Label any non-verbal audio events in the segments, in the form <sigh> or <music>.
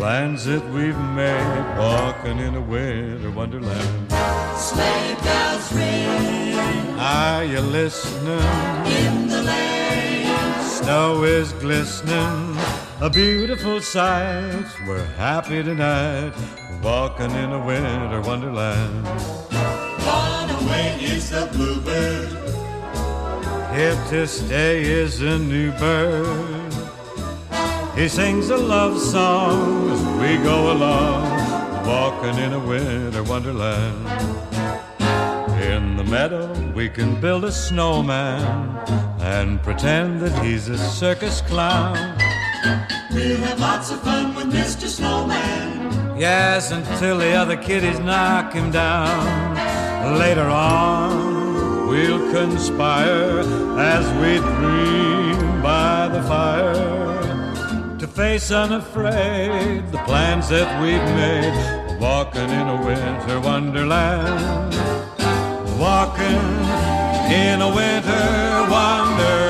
plans that we've made, walking in a winter wonderland. Sleigh bells ring Are you listening? in the lane. Snow is glistening, a beautiful sight. We're happy tonight, walking in a winter wonderland. Gone away is the bluebird. Here to stay is a new bird. He sings a love song as we go along, walking in a winter wonderland. In the meadow, we can build a snowman and pretend that he's a circus clown. We'll have lots of fun with Mr. Snowman. Yes, until the other kiddies knock him down. Later on, we'll conspire as we dream by the fire face unafraid the plans that we've made. Walking in a winter wonderland. Walking in a winter wonderland.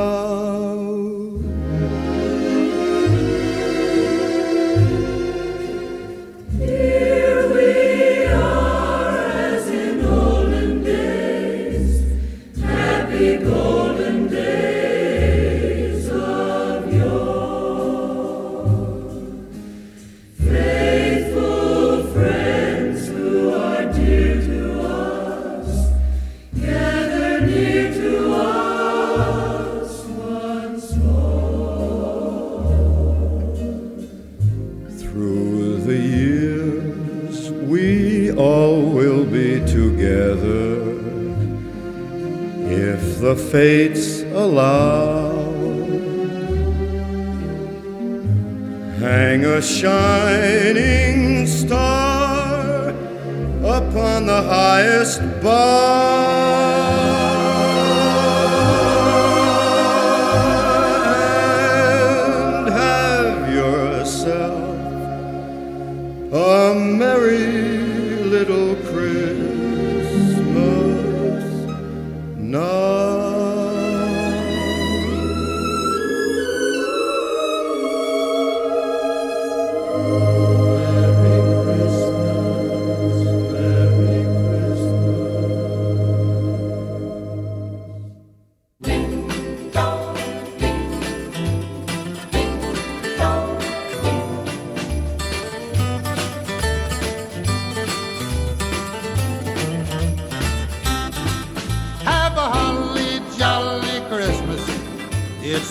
Fates allow. Hang a shining star upon the highest bough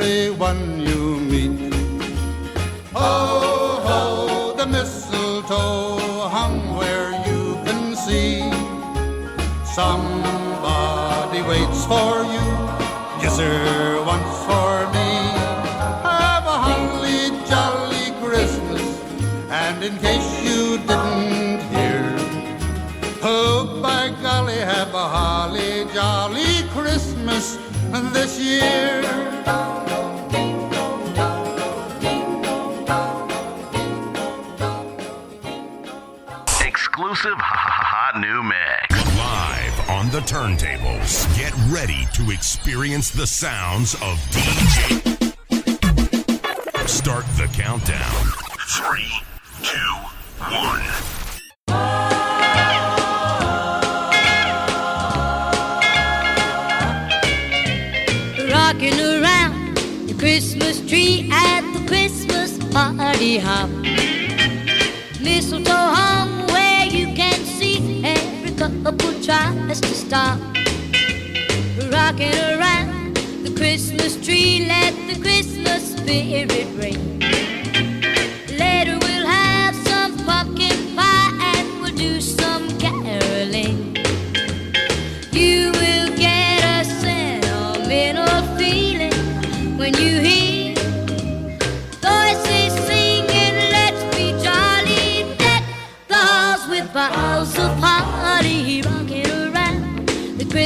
Everyone you meet. Ho, ho, the mistletoe hung where you can see. Somebody waits for you, yes sir, once for me. Have a holly jolly Christmas, and in case turntables. Get ready to experience the sounds of DJ. Start the countdown. Three,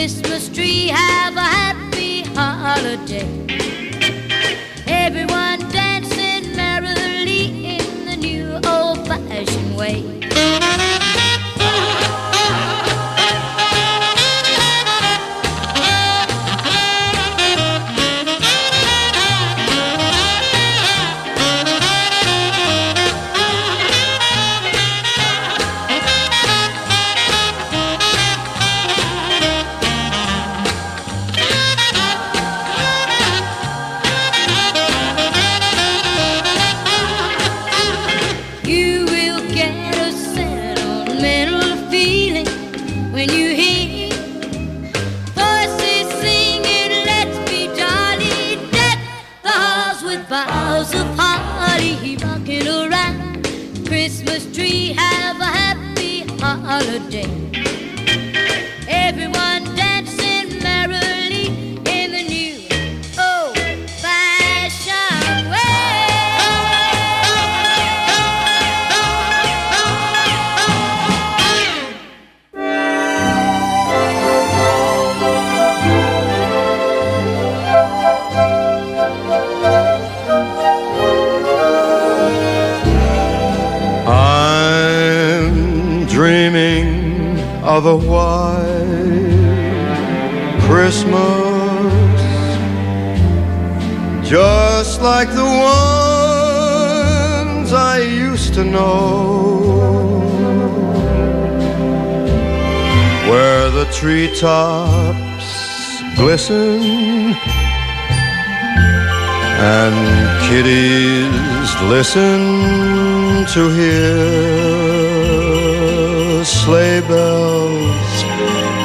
Christmas tree. Have a happy holiday. To know, where the treetops glisten and kiddies listen to hear sleigh bells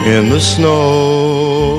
in the snow.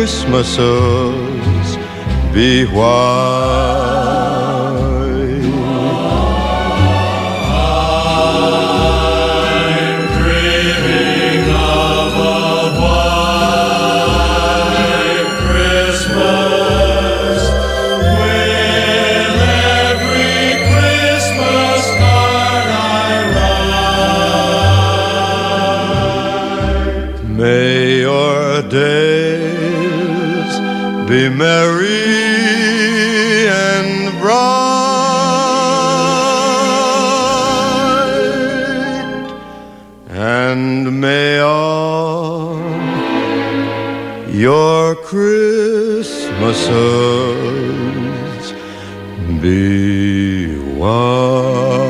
Christmases be white. Be Out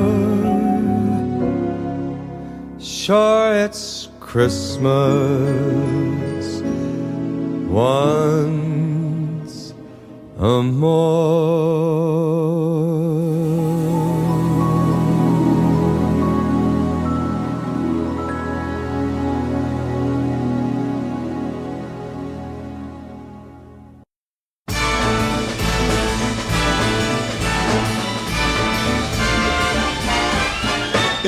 Sure, it's Christmas once a more.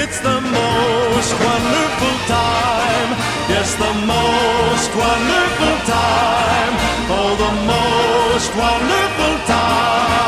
It's the most wonderful time. Yes, the most wonderful time. Oh, the most wonderful time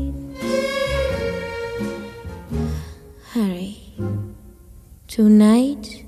Tonight.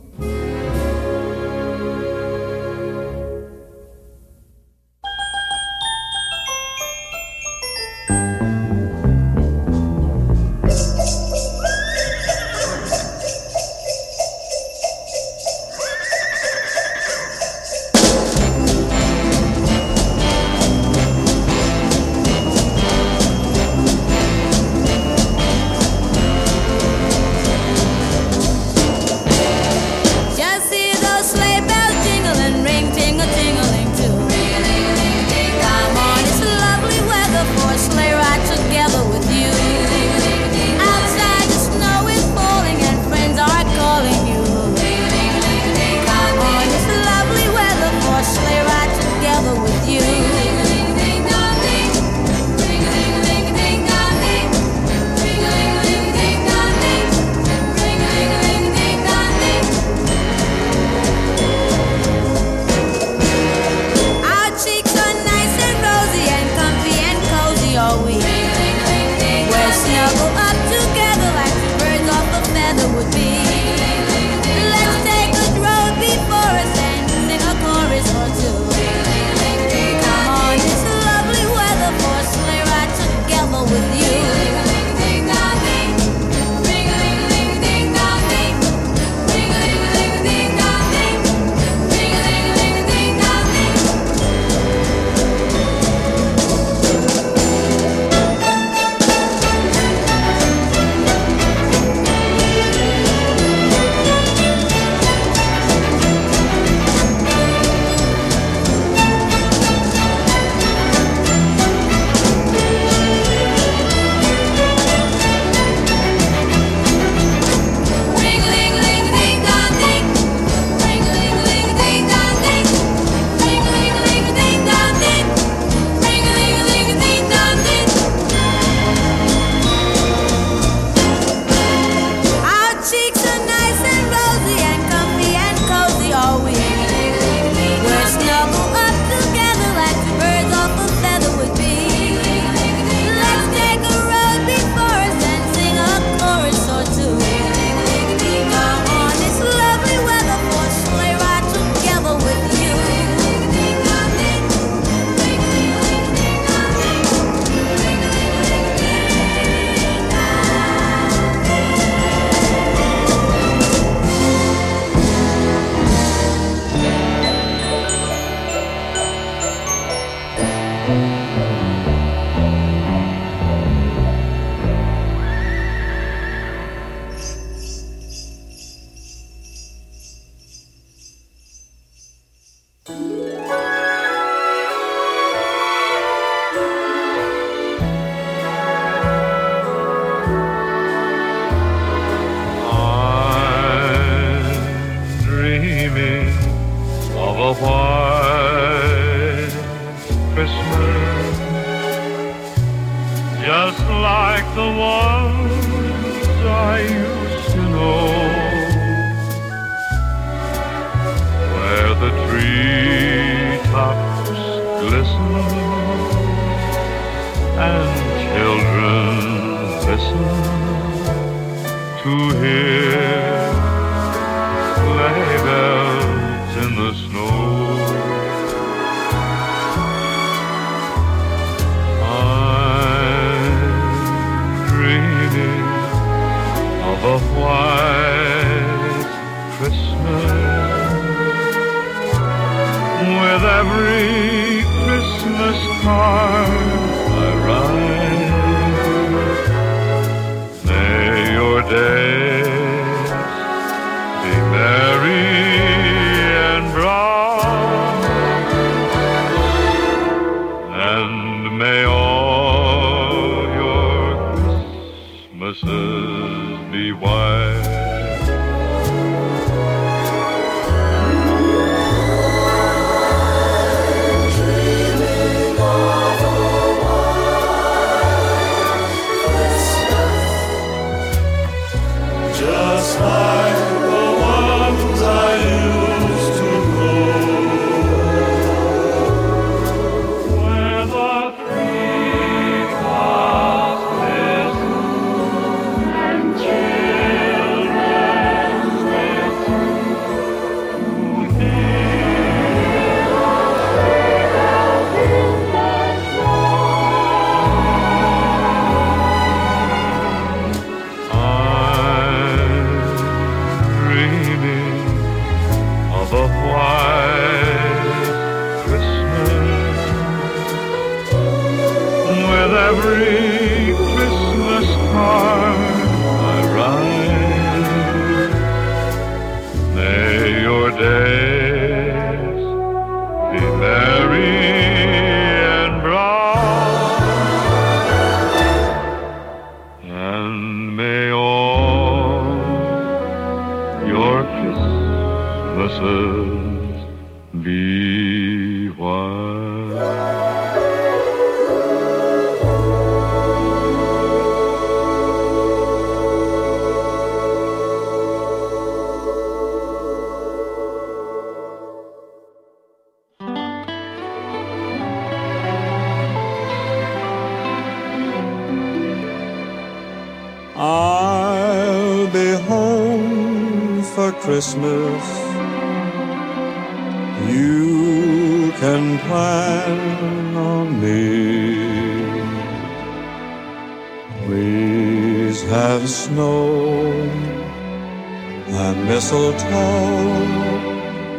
and mistletoe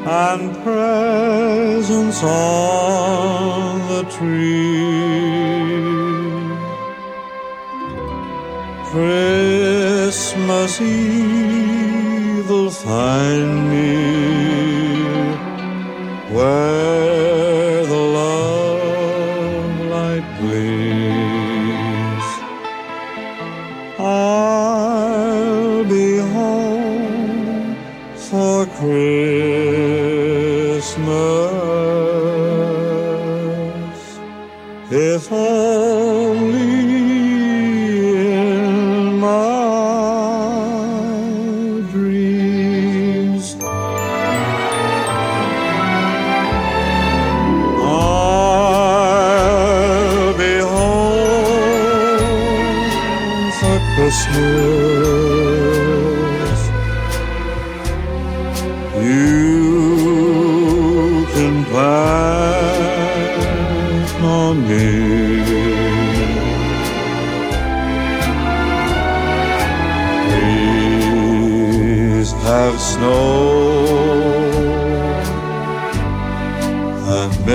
and presents on the tree. Christmas Eve will find me where.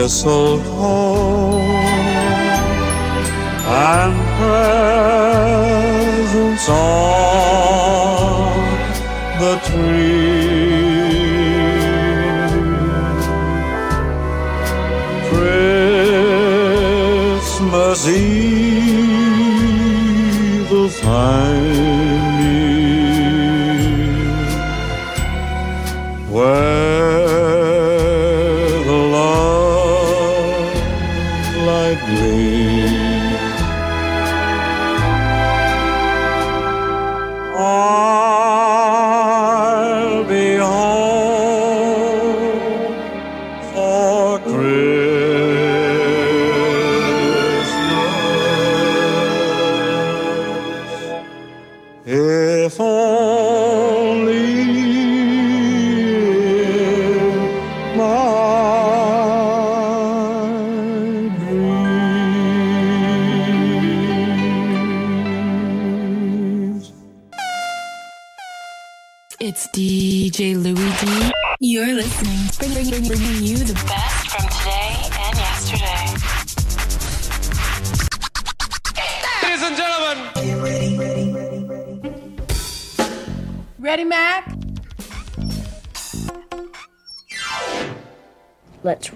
soul. live.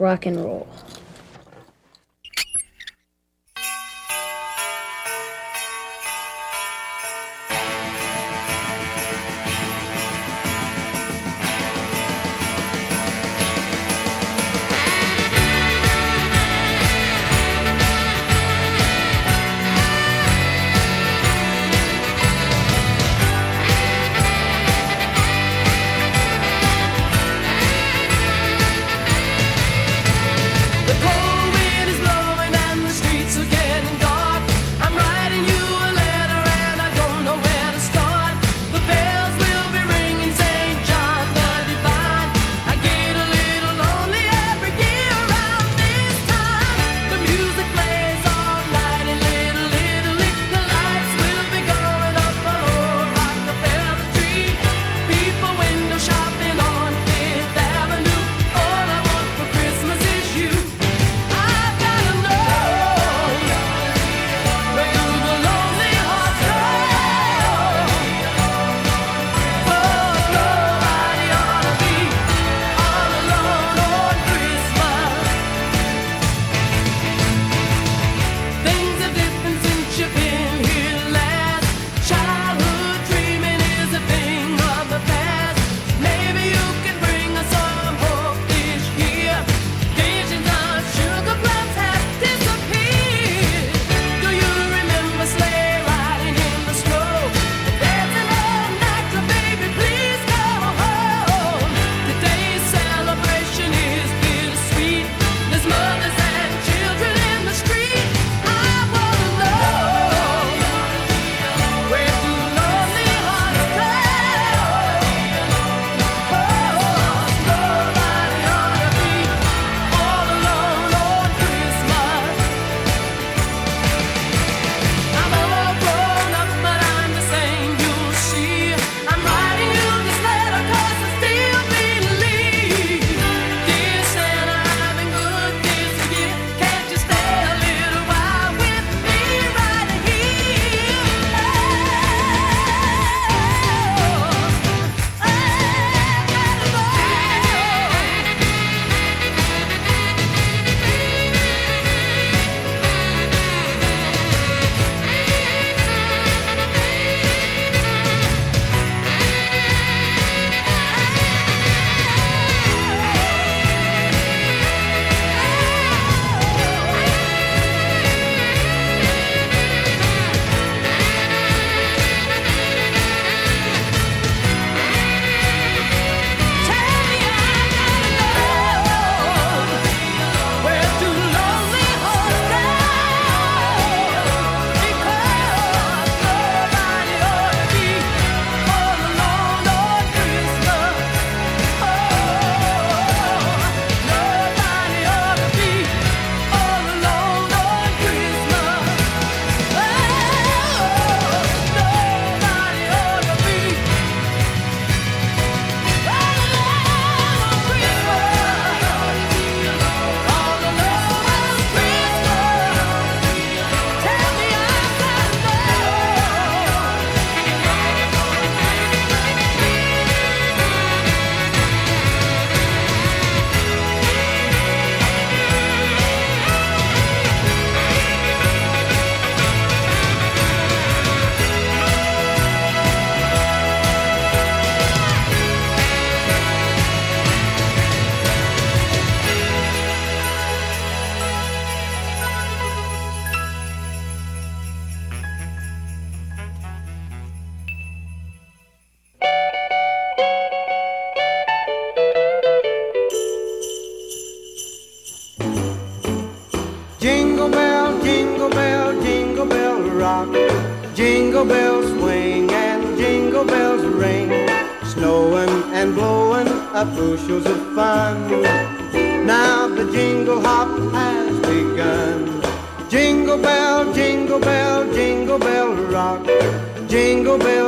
Rock and roll.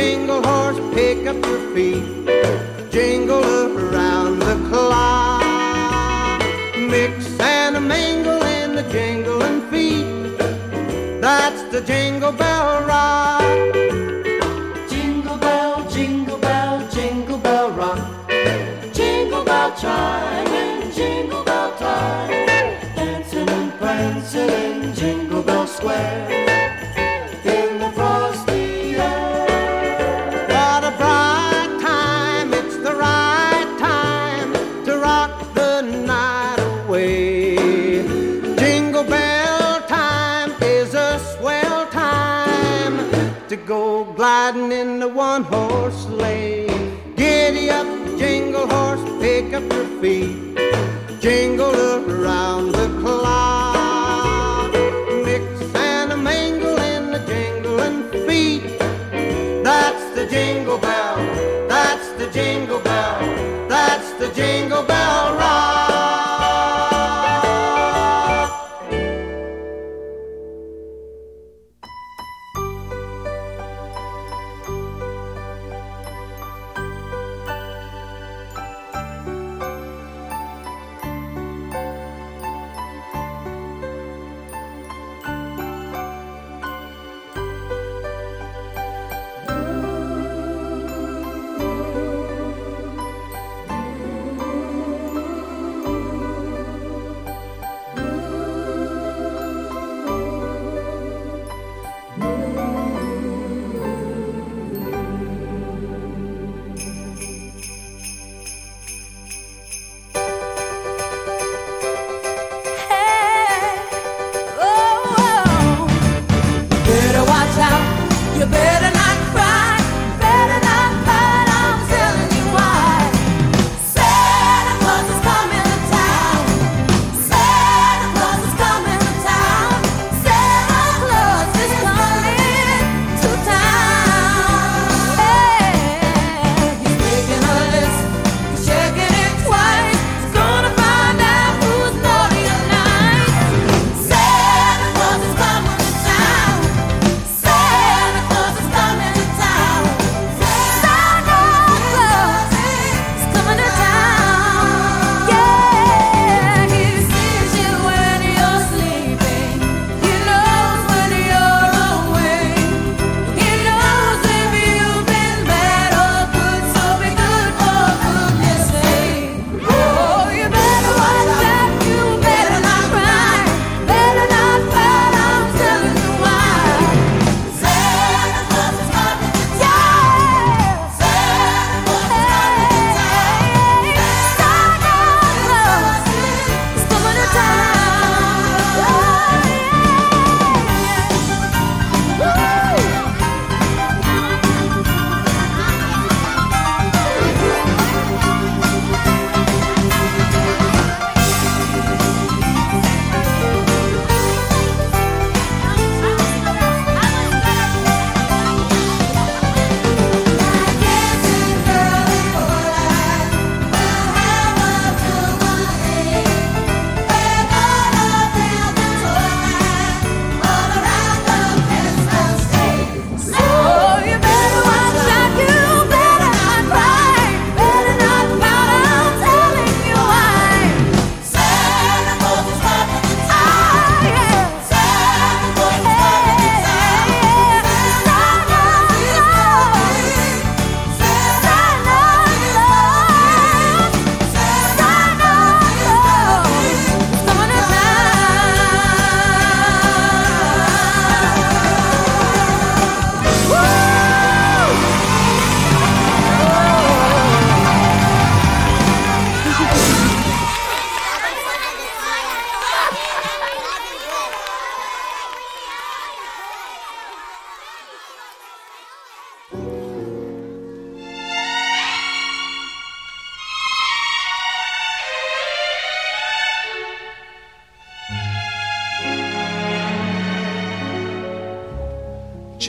jingle horse, pick up your feet, jingle around the clock. Mix and a mingle in the jingling feet. That's the jingle bell rock. Jingle bell, jingle bell, jingle bell rock. Jingle bell chime and jingle bell time. Dancing and prancing in Jingle Bell Square. Jingle around the clock. Mix and a mingle in the jingling feet. That's the jingle bell. That's the jingle bell. That's the jingle bell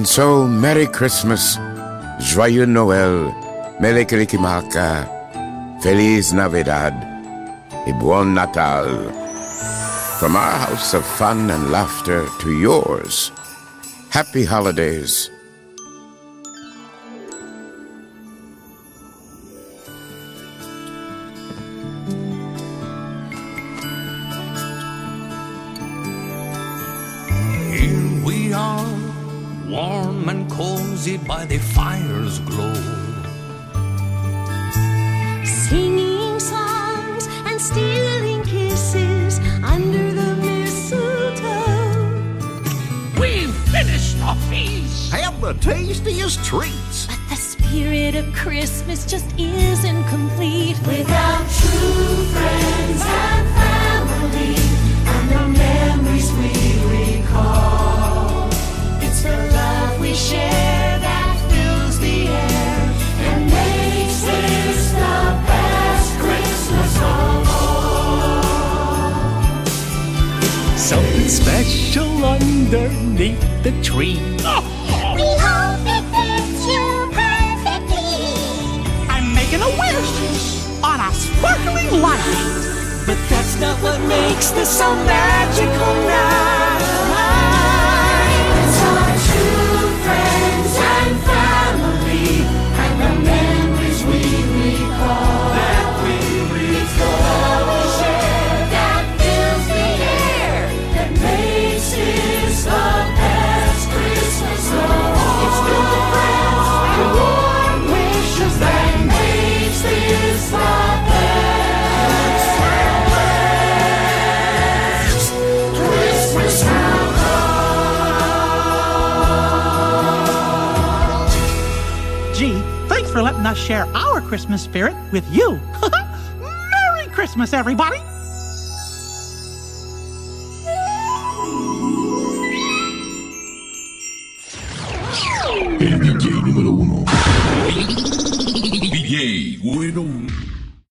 And so, Merry Christmas, Joyeux Noël, Mele Kalikimaka, Feliz Navidad, y Buon Natal. From our house of fun and laughter to yours, happy holidays. Warm and cozy by the fire's glow. Singing songs and stealing kisses under the mistletoe. We've finished the feast. Have the tastiest treats. But the spirit of Christmas just isn't complete without true friends and family and the memories we recall. Something special underneath the tree. We hope it fits you perfectly. I'm making a wish on a sparkling light. But that's not what makes this so magical night. Us share our Christmas spirit with you. <laughs> Merry Christmas, everybody!